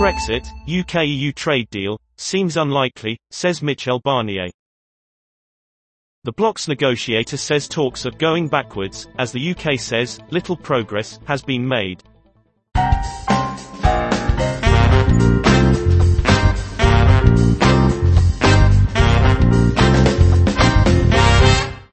Brexit, UK-EU trade deal, seems unlikely, says Michel Barnier. The bloc's negotiator says talks are going backwards, as the UK says, little progress has been made.